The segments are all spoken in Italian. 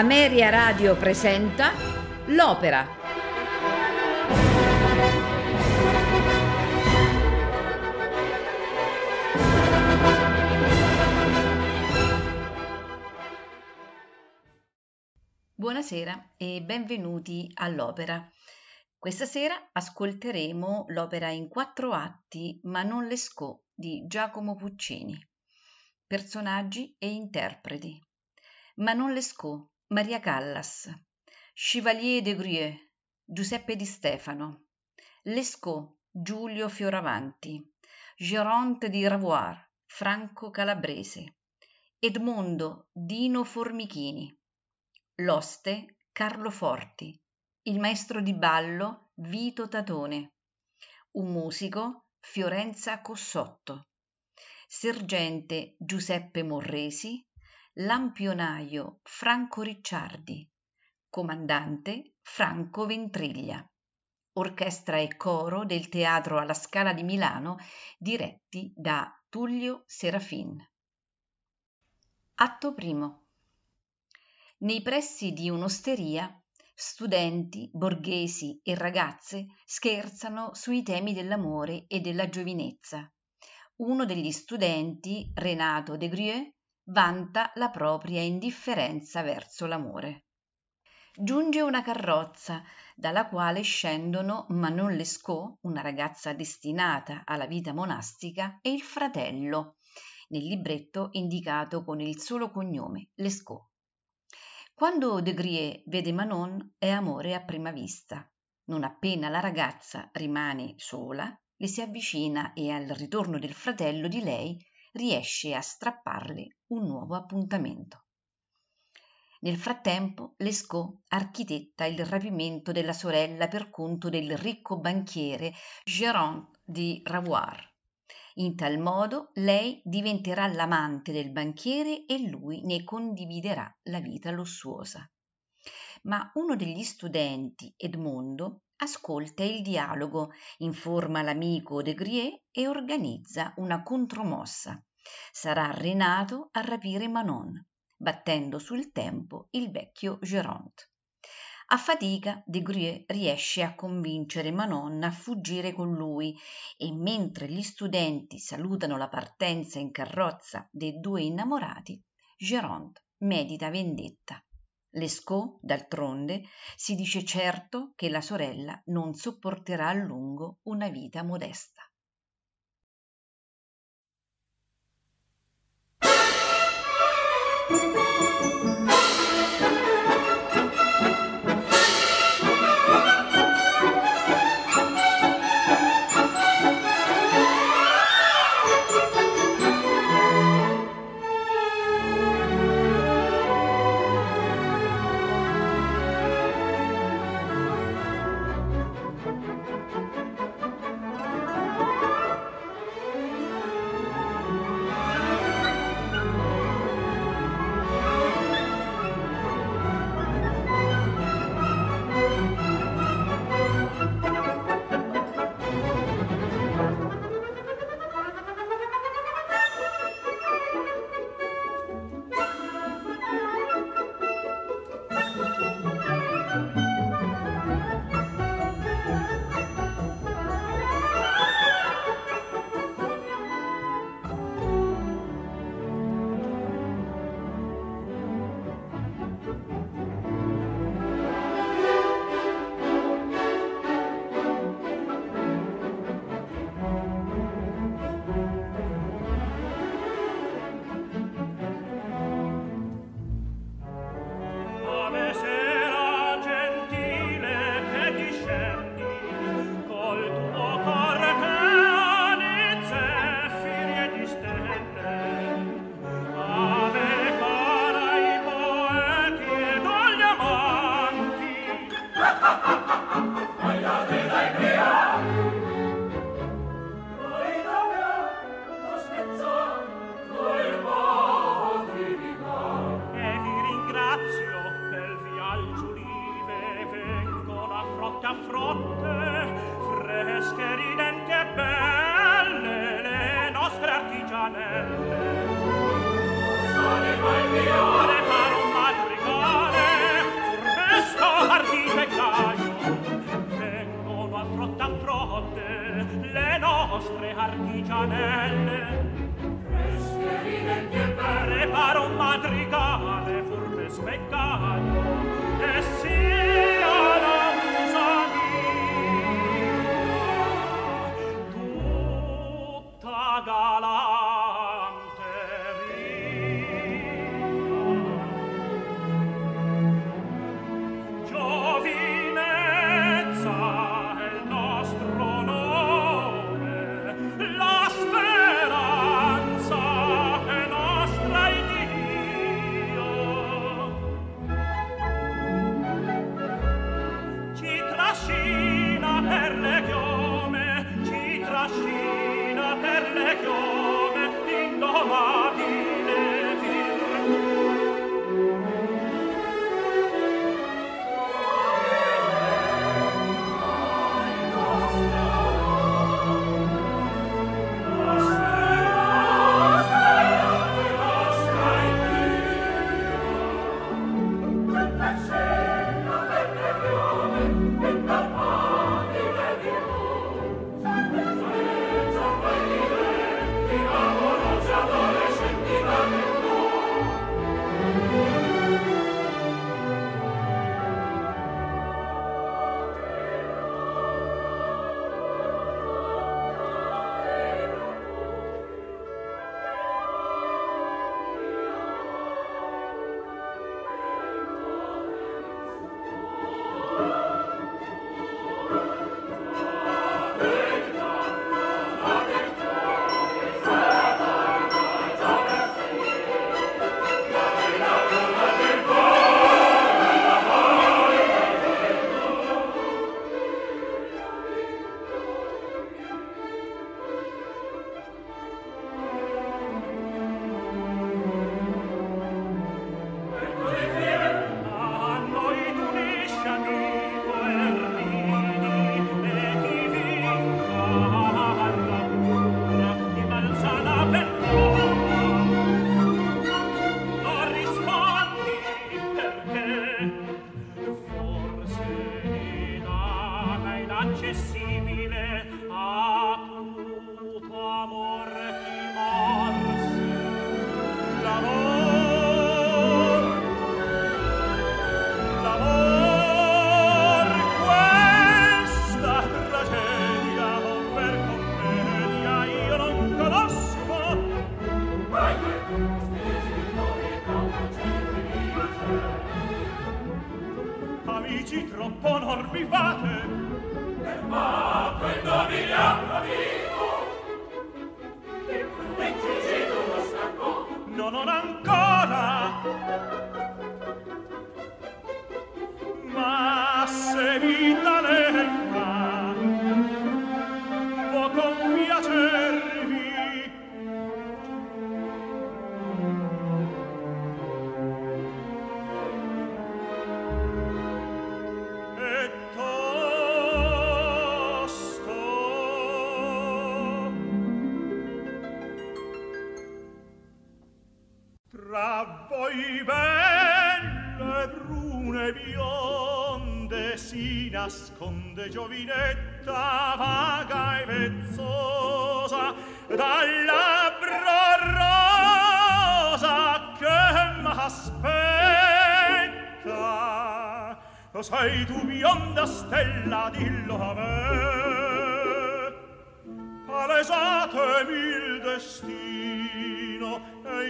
Ameria Radio presenta L'Opera. Buonasera e benvenuti all'Opera. Questa sera ascolteremo l'opera in quattro atti Ma non l'esco di Giacomo Puccini. Personaggi e interpreti. Manon Lescaut, Maria Callas, Chevalier de Grieux, Giuseppe Di Stefano, Lescaut, Giulio Fioravanti, Geronte di Ravoir, Franco Calabrese, Edmondo Dino Formichini, l'oste Carlo Forti, il maestro di ballo Vito Tatone, un musico Fiorenza Cossotto, sergente Giuseppe Morresi, lampionaio franco ricciardi comandante franco ventriglia orchestra e coro del teatro alla scala di milano diretti da tullio serafin atto primo nei pressi di un'osteria studenti borghesi e ragazze scherzano sui temi dell'amore e della giovinezza uno degli studenti renato de grieux vanta la propria indifferenza verso l'amore giunge una carrozza dalla quale scendono Manon Lescaut, una ragazza destinata alla vita monastica, e il fratello, nel libretto indicato con il solo cognome, Lescaut. Quando De Grier vede Manon è amore a prima vista. Non appena la ragazza rimane sola, le si avvicina e al ritorno del fratello di lei riesce a strapparle un nuovo appuntamento. Nel frattempo, Lescaut architetta il rapimento della sorella per conto del ricco banchiere Gérant di Ravoir. In tal modo lei diventerà l'amante del banchiere e lui ne condividerà la vita lussuosa. Ma uno degli studenti, Edmondo, ascolta il dialogo, informa l'amico De Grier e organizza una contromossa sarà rinato a rapire manon battendo sul tempo il vecchio géronte a fatica De grieux riesce a convincere manon a fuggire con lui e mentre gli studenti salutano la partenza in carrozza dei due innamorati géronte medita vendetta lescaut d'altronde si dice certo che la sorella non sopporterà a lungo una vita modesta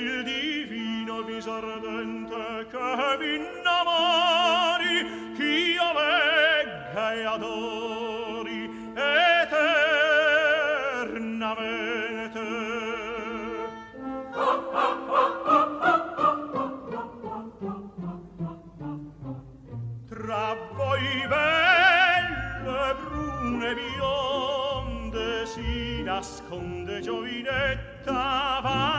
il divino viso che mi innamori, chi io vegga e adori eternamente. Tra voi belle brune bionde si nasconde giovinetta vana,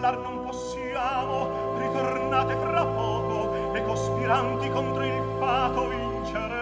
parlar non possiamo ritornate fra poco e cospiranti contro il fato vincere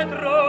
et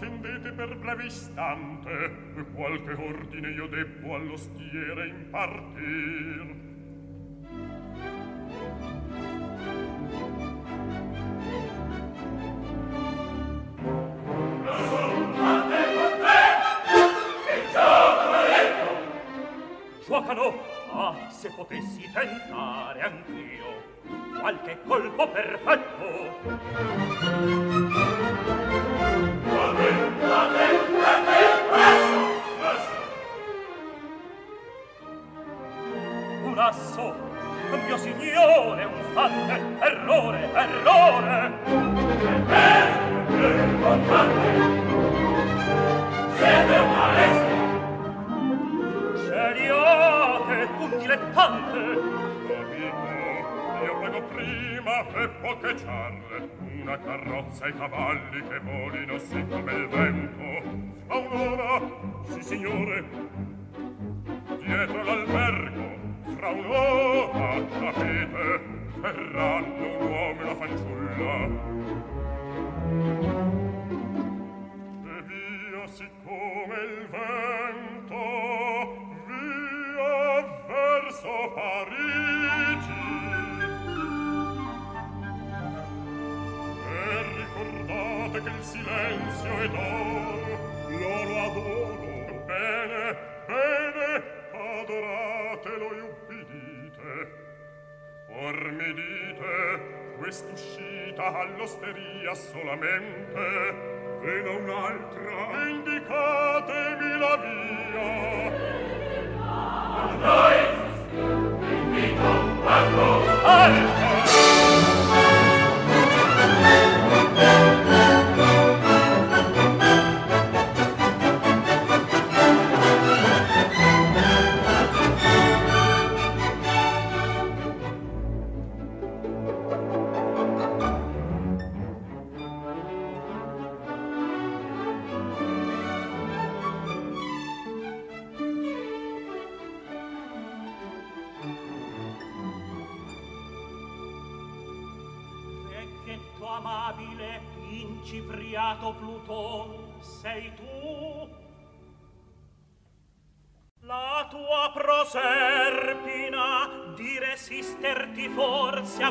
Attendete per breve istante, qualche ordine io debbo allo stiere impartir. Lascio! A te, con te! Giocano! Ah, se potessi tentare anch'io qualche colpo perfetto! La penna, la penna. un fatto, errore, errore. Che de malessere. Serio che punti le tombe prima e poche ciarle una carrozza e cavalli che volino sì come il vento fra un'ora sì signore dietro l'albergo fra un'ora capite ferrando un uomo e una fanciulla e via sì come il vento via verso Parigi ricordate che il silenzio è d'oro. L'oro adoro. Bene, bene, adoratelo e ubbidite. Or mi dite, quest'uscita all'osteria solamente ve un'altra. Indicatemi la via. A noi, indico, a noi. Alto! Thank you.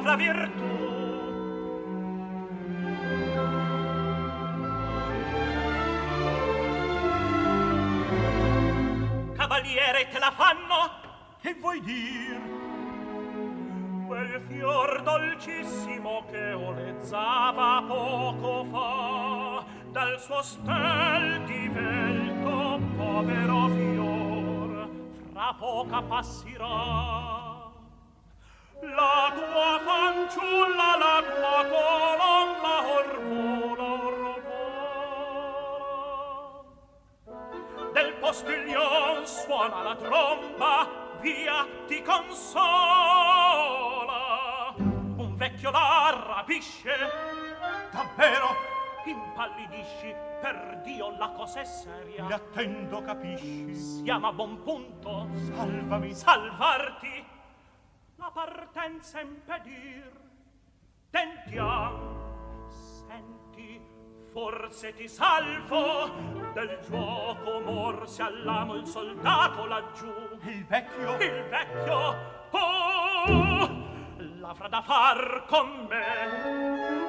la virtù Cavaliere te la fanno che vuoi dir quel fior dolcissimo che olezzava poco fa dal suo stel divelto povero fior fra poca passirà La tua fanciulla, la tua colomba, orvola, Del postiglion suona la tromba, via ti consola. Un vecchio la rapisce. Davvero? Impallidisci. Per Dio, la cosa è seria. Mi attendo, capisci. Siamo a buon punto. Salvami. Salvarti partenza impedir. Tentiam, senti, forse ti salvo, del gioco morse all'amo il soldato laggiù. Il vecchio? Il vecchio! Oh, l'avrà da far con me!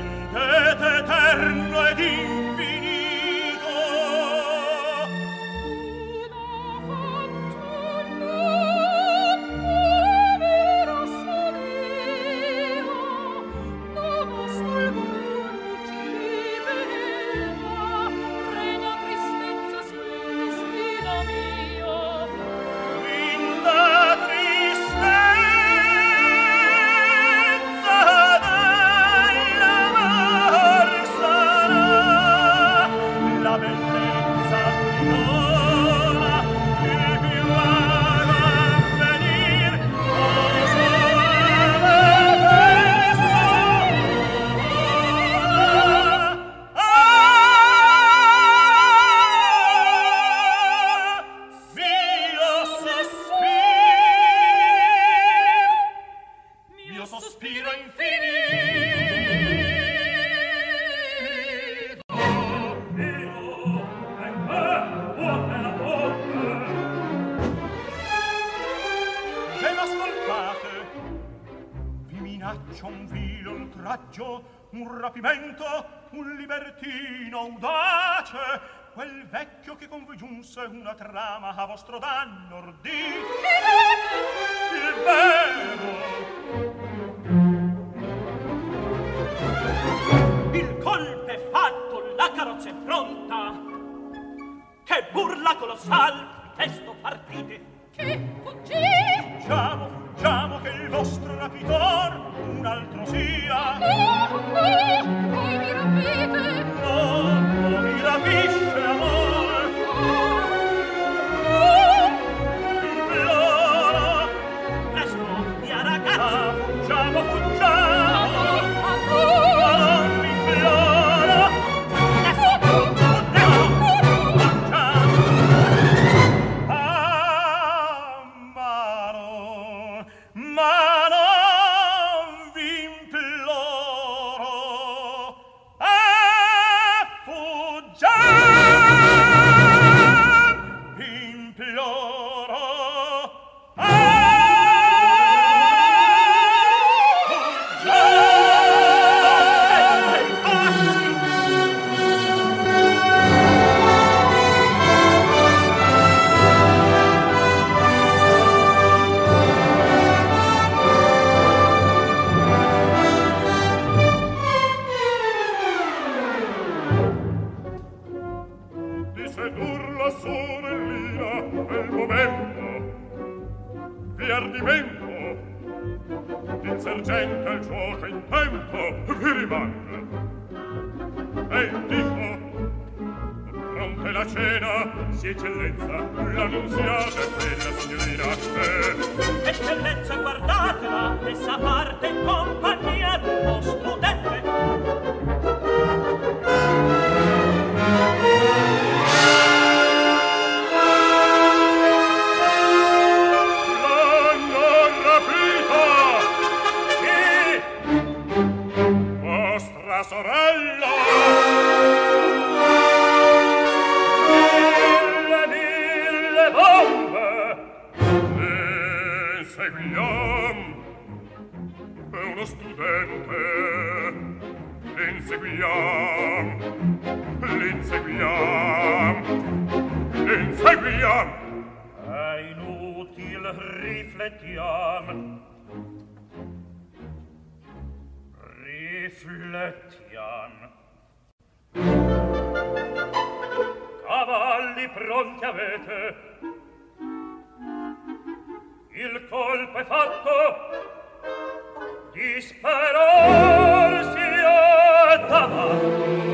Rendete eterno ed in vecchio che con voi giunse una trama a vostro danno ordì il vero il colpo è fatto la carrozza è pronta che burla colossal testo partite che fuggì fuggiamo fuggiamo che il vostro rapitor un altro sia no no voi mi rapite no riflettiam è inutil riflettiam riflettiam cavalli pronti avete il colpo è fatto disperarsi è tavallo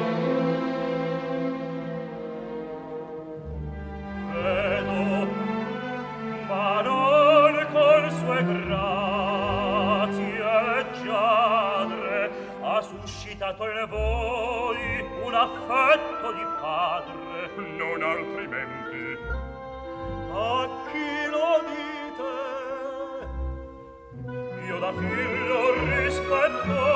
stato in voi un affetto di padre non altrimenti a chi lo dite io da figlio rispetto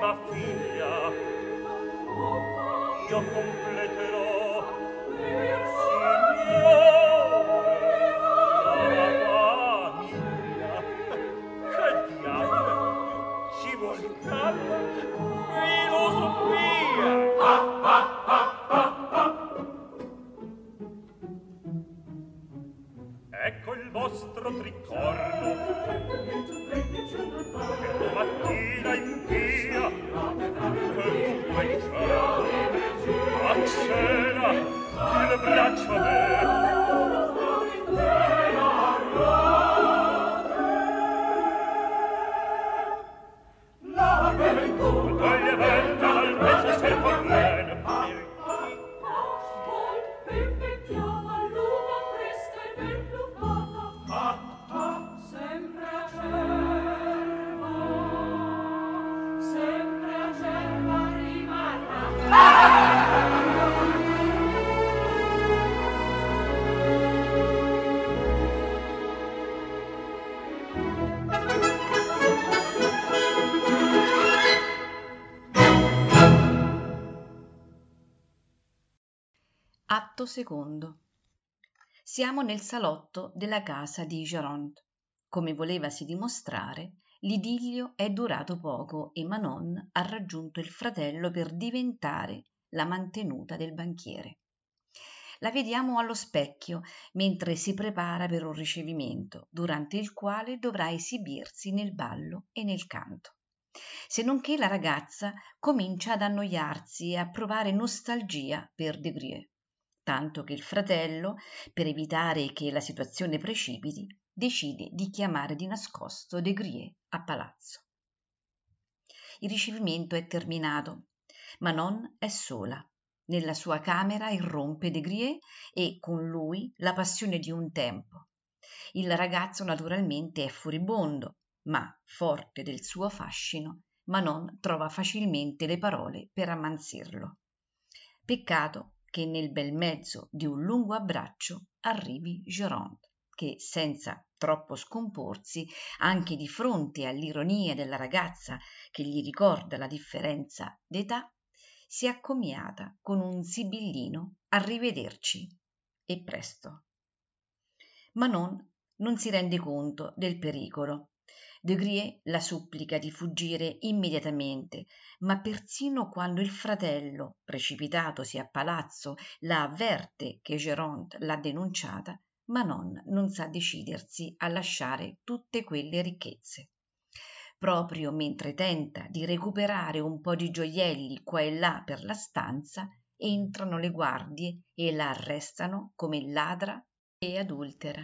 prima figlia io completerò il mio atto secondo siamo nel salotto della casa di Gironde come volevasi dimostrare l'idillio è durato poco e manon ha raggiunto il fratello per diventare la mantenuta del banchiere la vediamo allo specchio mentre si prepara per un ricevimento durante il quale dovrà esibirsi nel ballo e nel canto se non che la ragazza comincia ad annoiarsi e a provare nostalgia per De Grieux tanto che il fratello, per evitare che la situazione precipiti, decide di chiamare di nascosto De Grier a palazzo. Il ricevimento è terminato, ma non è sola. Nella sua camera irrompe De Grier e con lui la passione di un tempo. Il ragazzo naturalmente è furibondo, ma forte del suo fascino, Manon trova facilmente le parole per ammanzirlo. Peccato che nel bel mezzo di un lungo abbraccio arrivi Jorande che senza troppo scomporsi anche di fronte all'ironia della ragazza che gli ricorda la differenza d'età si accomiata con un sibillino arrivederci e presto ma non non si rende conto del pericolo de grieux la supplica di fuggire immediatamente ma persino quando il fratello precipitatosi a palazzo la avverte che géronte l'ha denunciata manon non sa decidersi a lasciare tutte quelle ricchezze proprio mentre tenta di recuperare un po di gioielli qua e là per la stanza entrano le guardie e la arrestano come ladra e adultera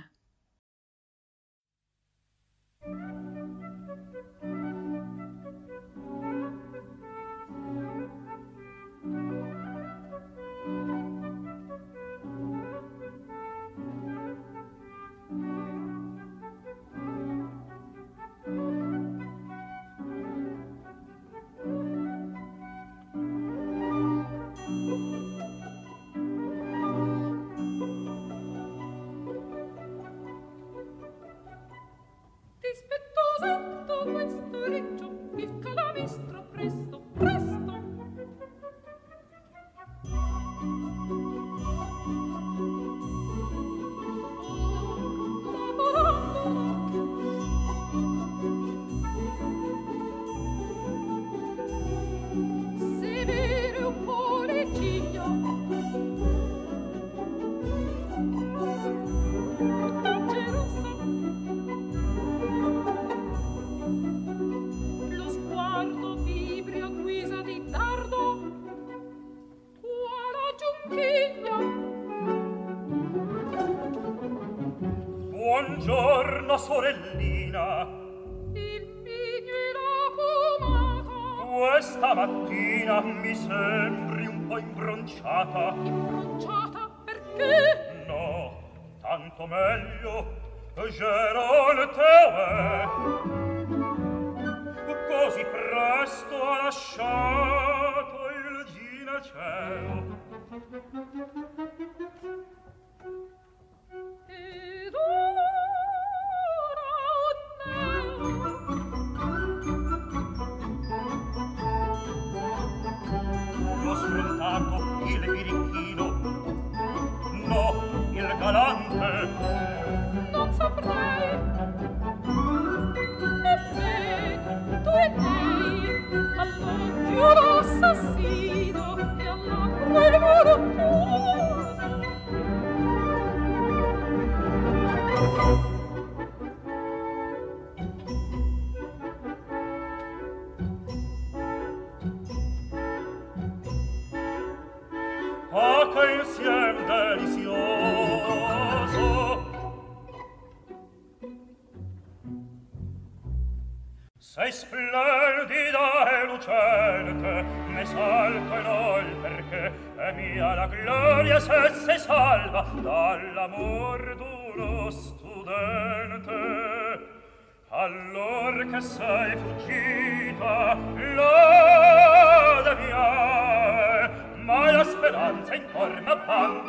meglio, Gerone Teo è.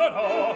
Oh.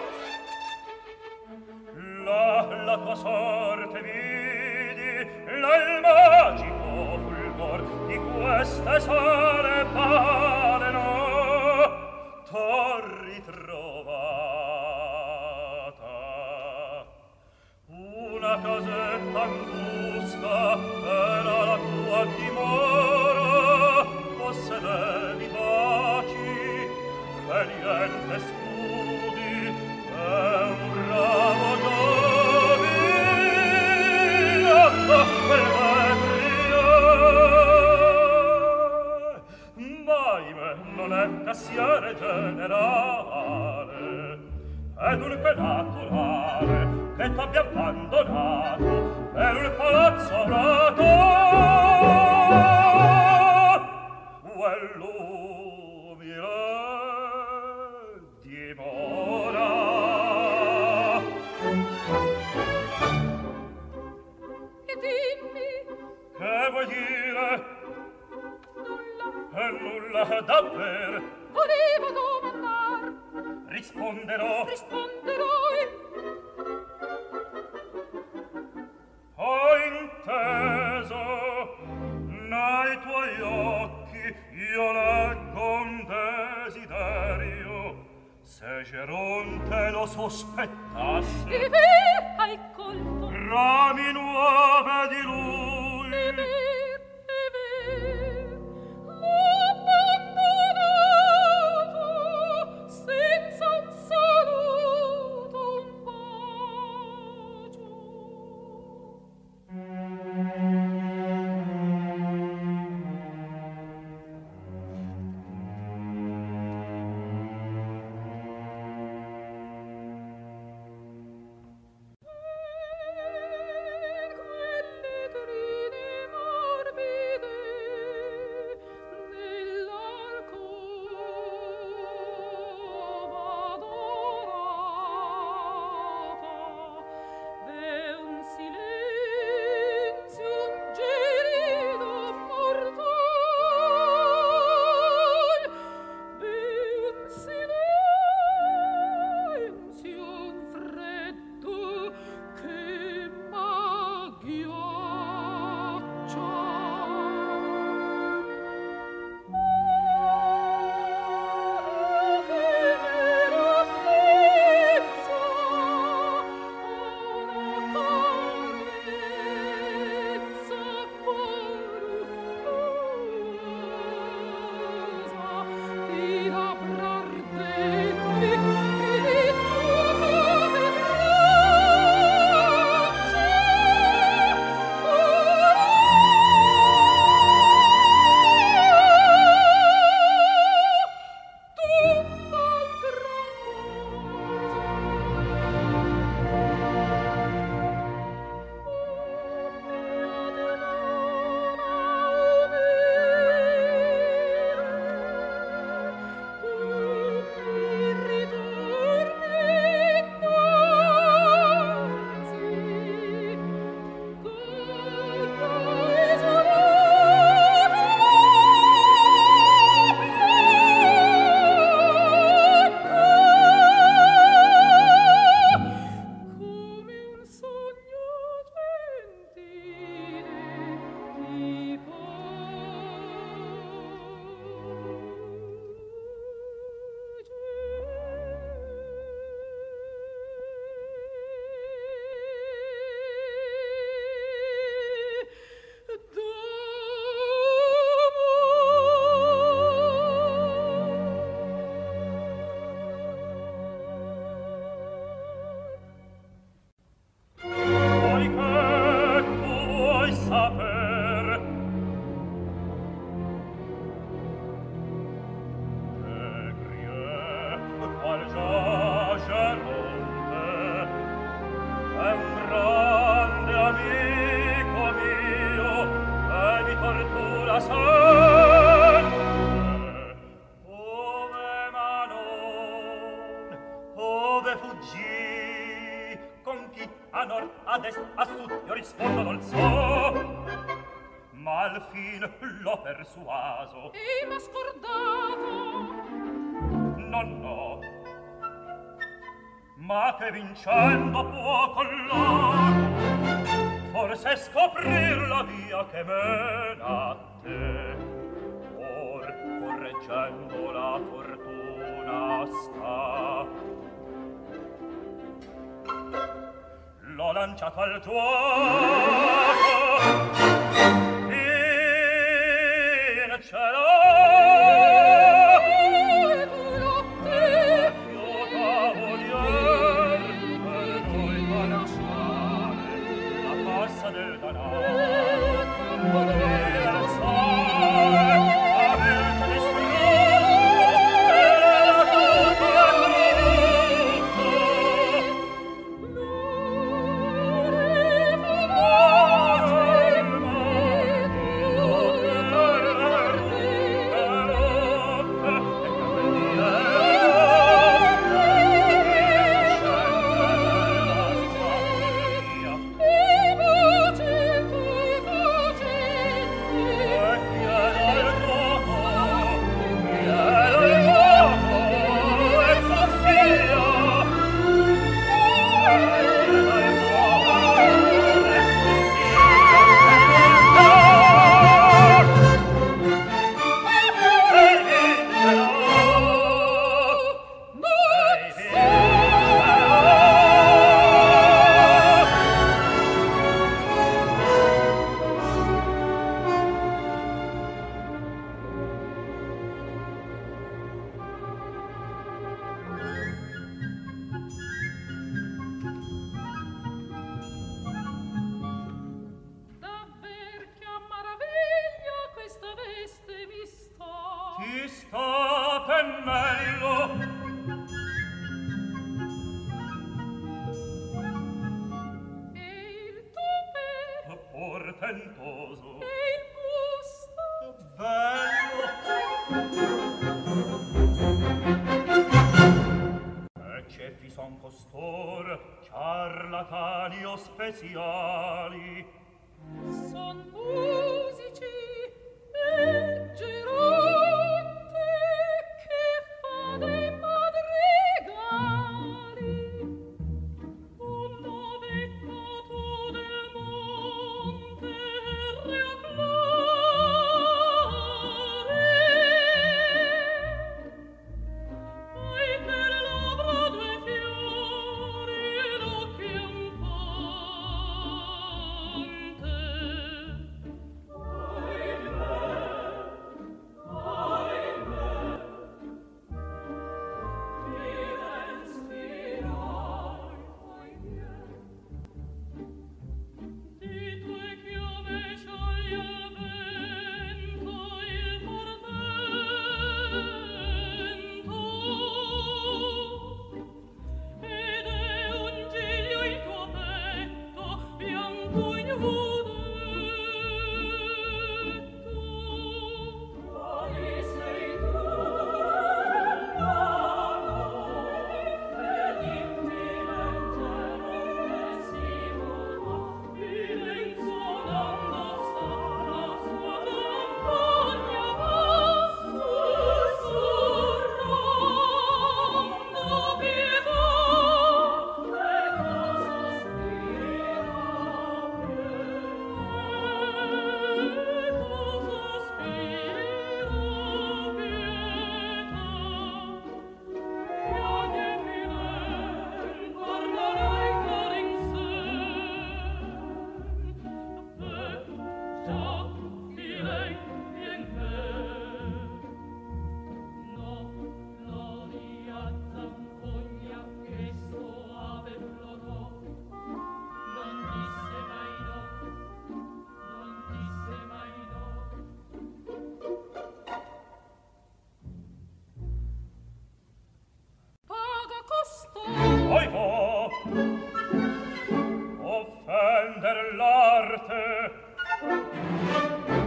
prender l'arte.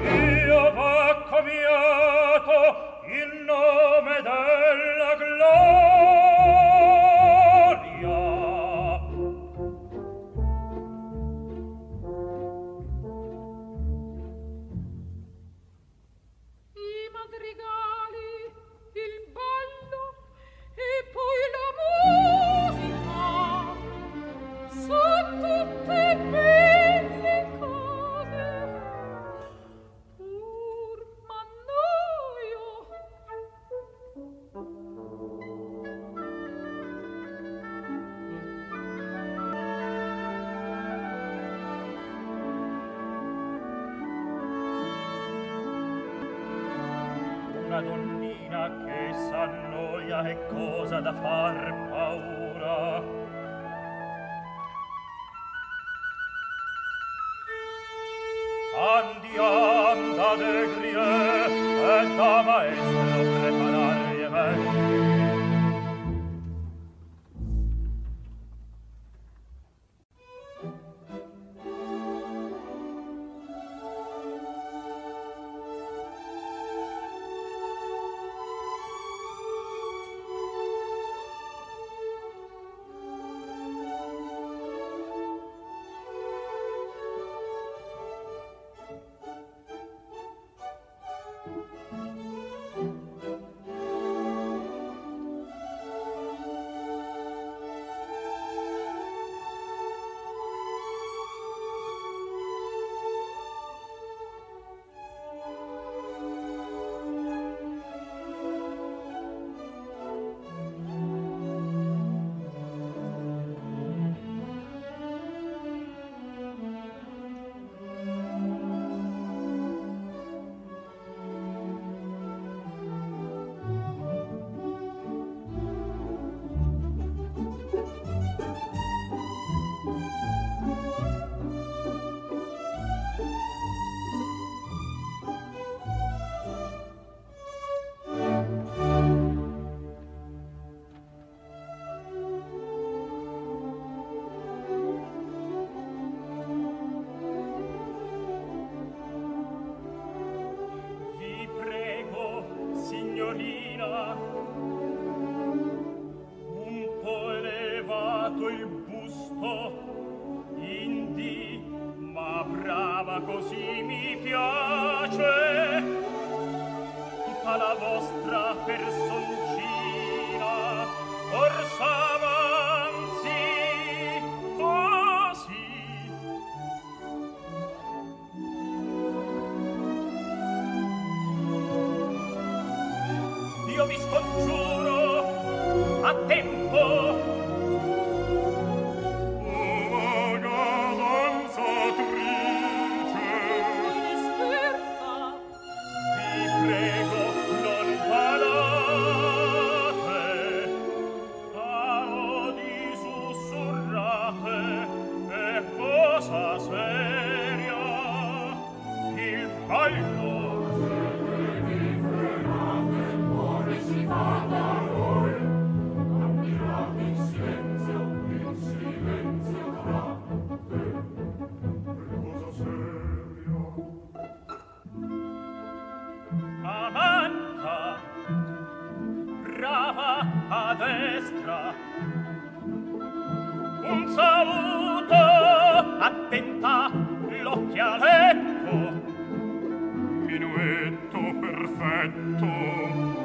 Io va com'io a destra. Un saluto, attenta, l'occhialetto, minuetto perfetto. Minuetto perfetto.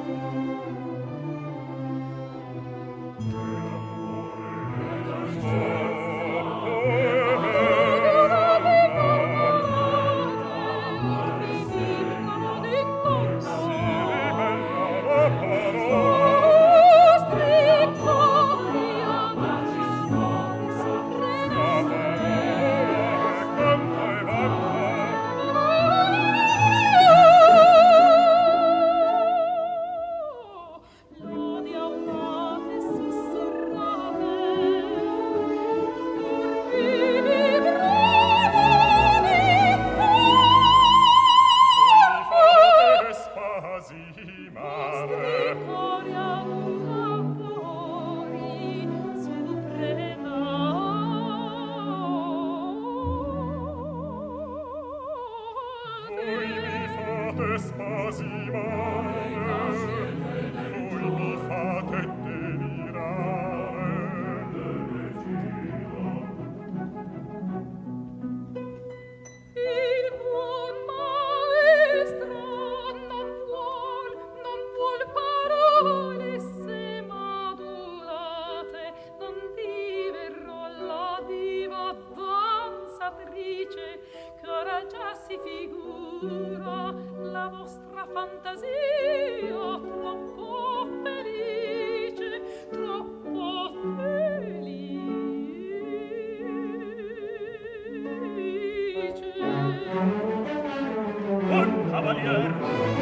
valer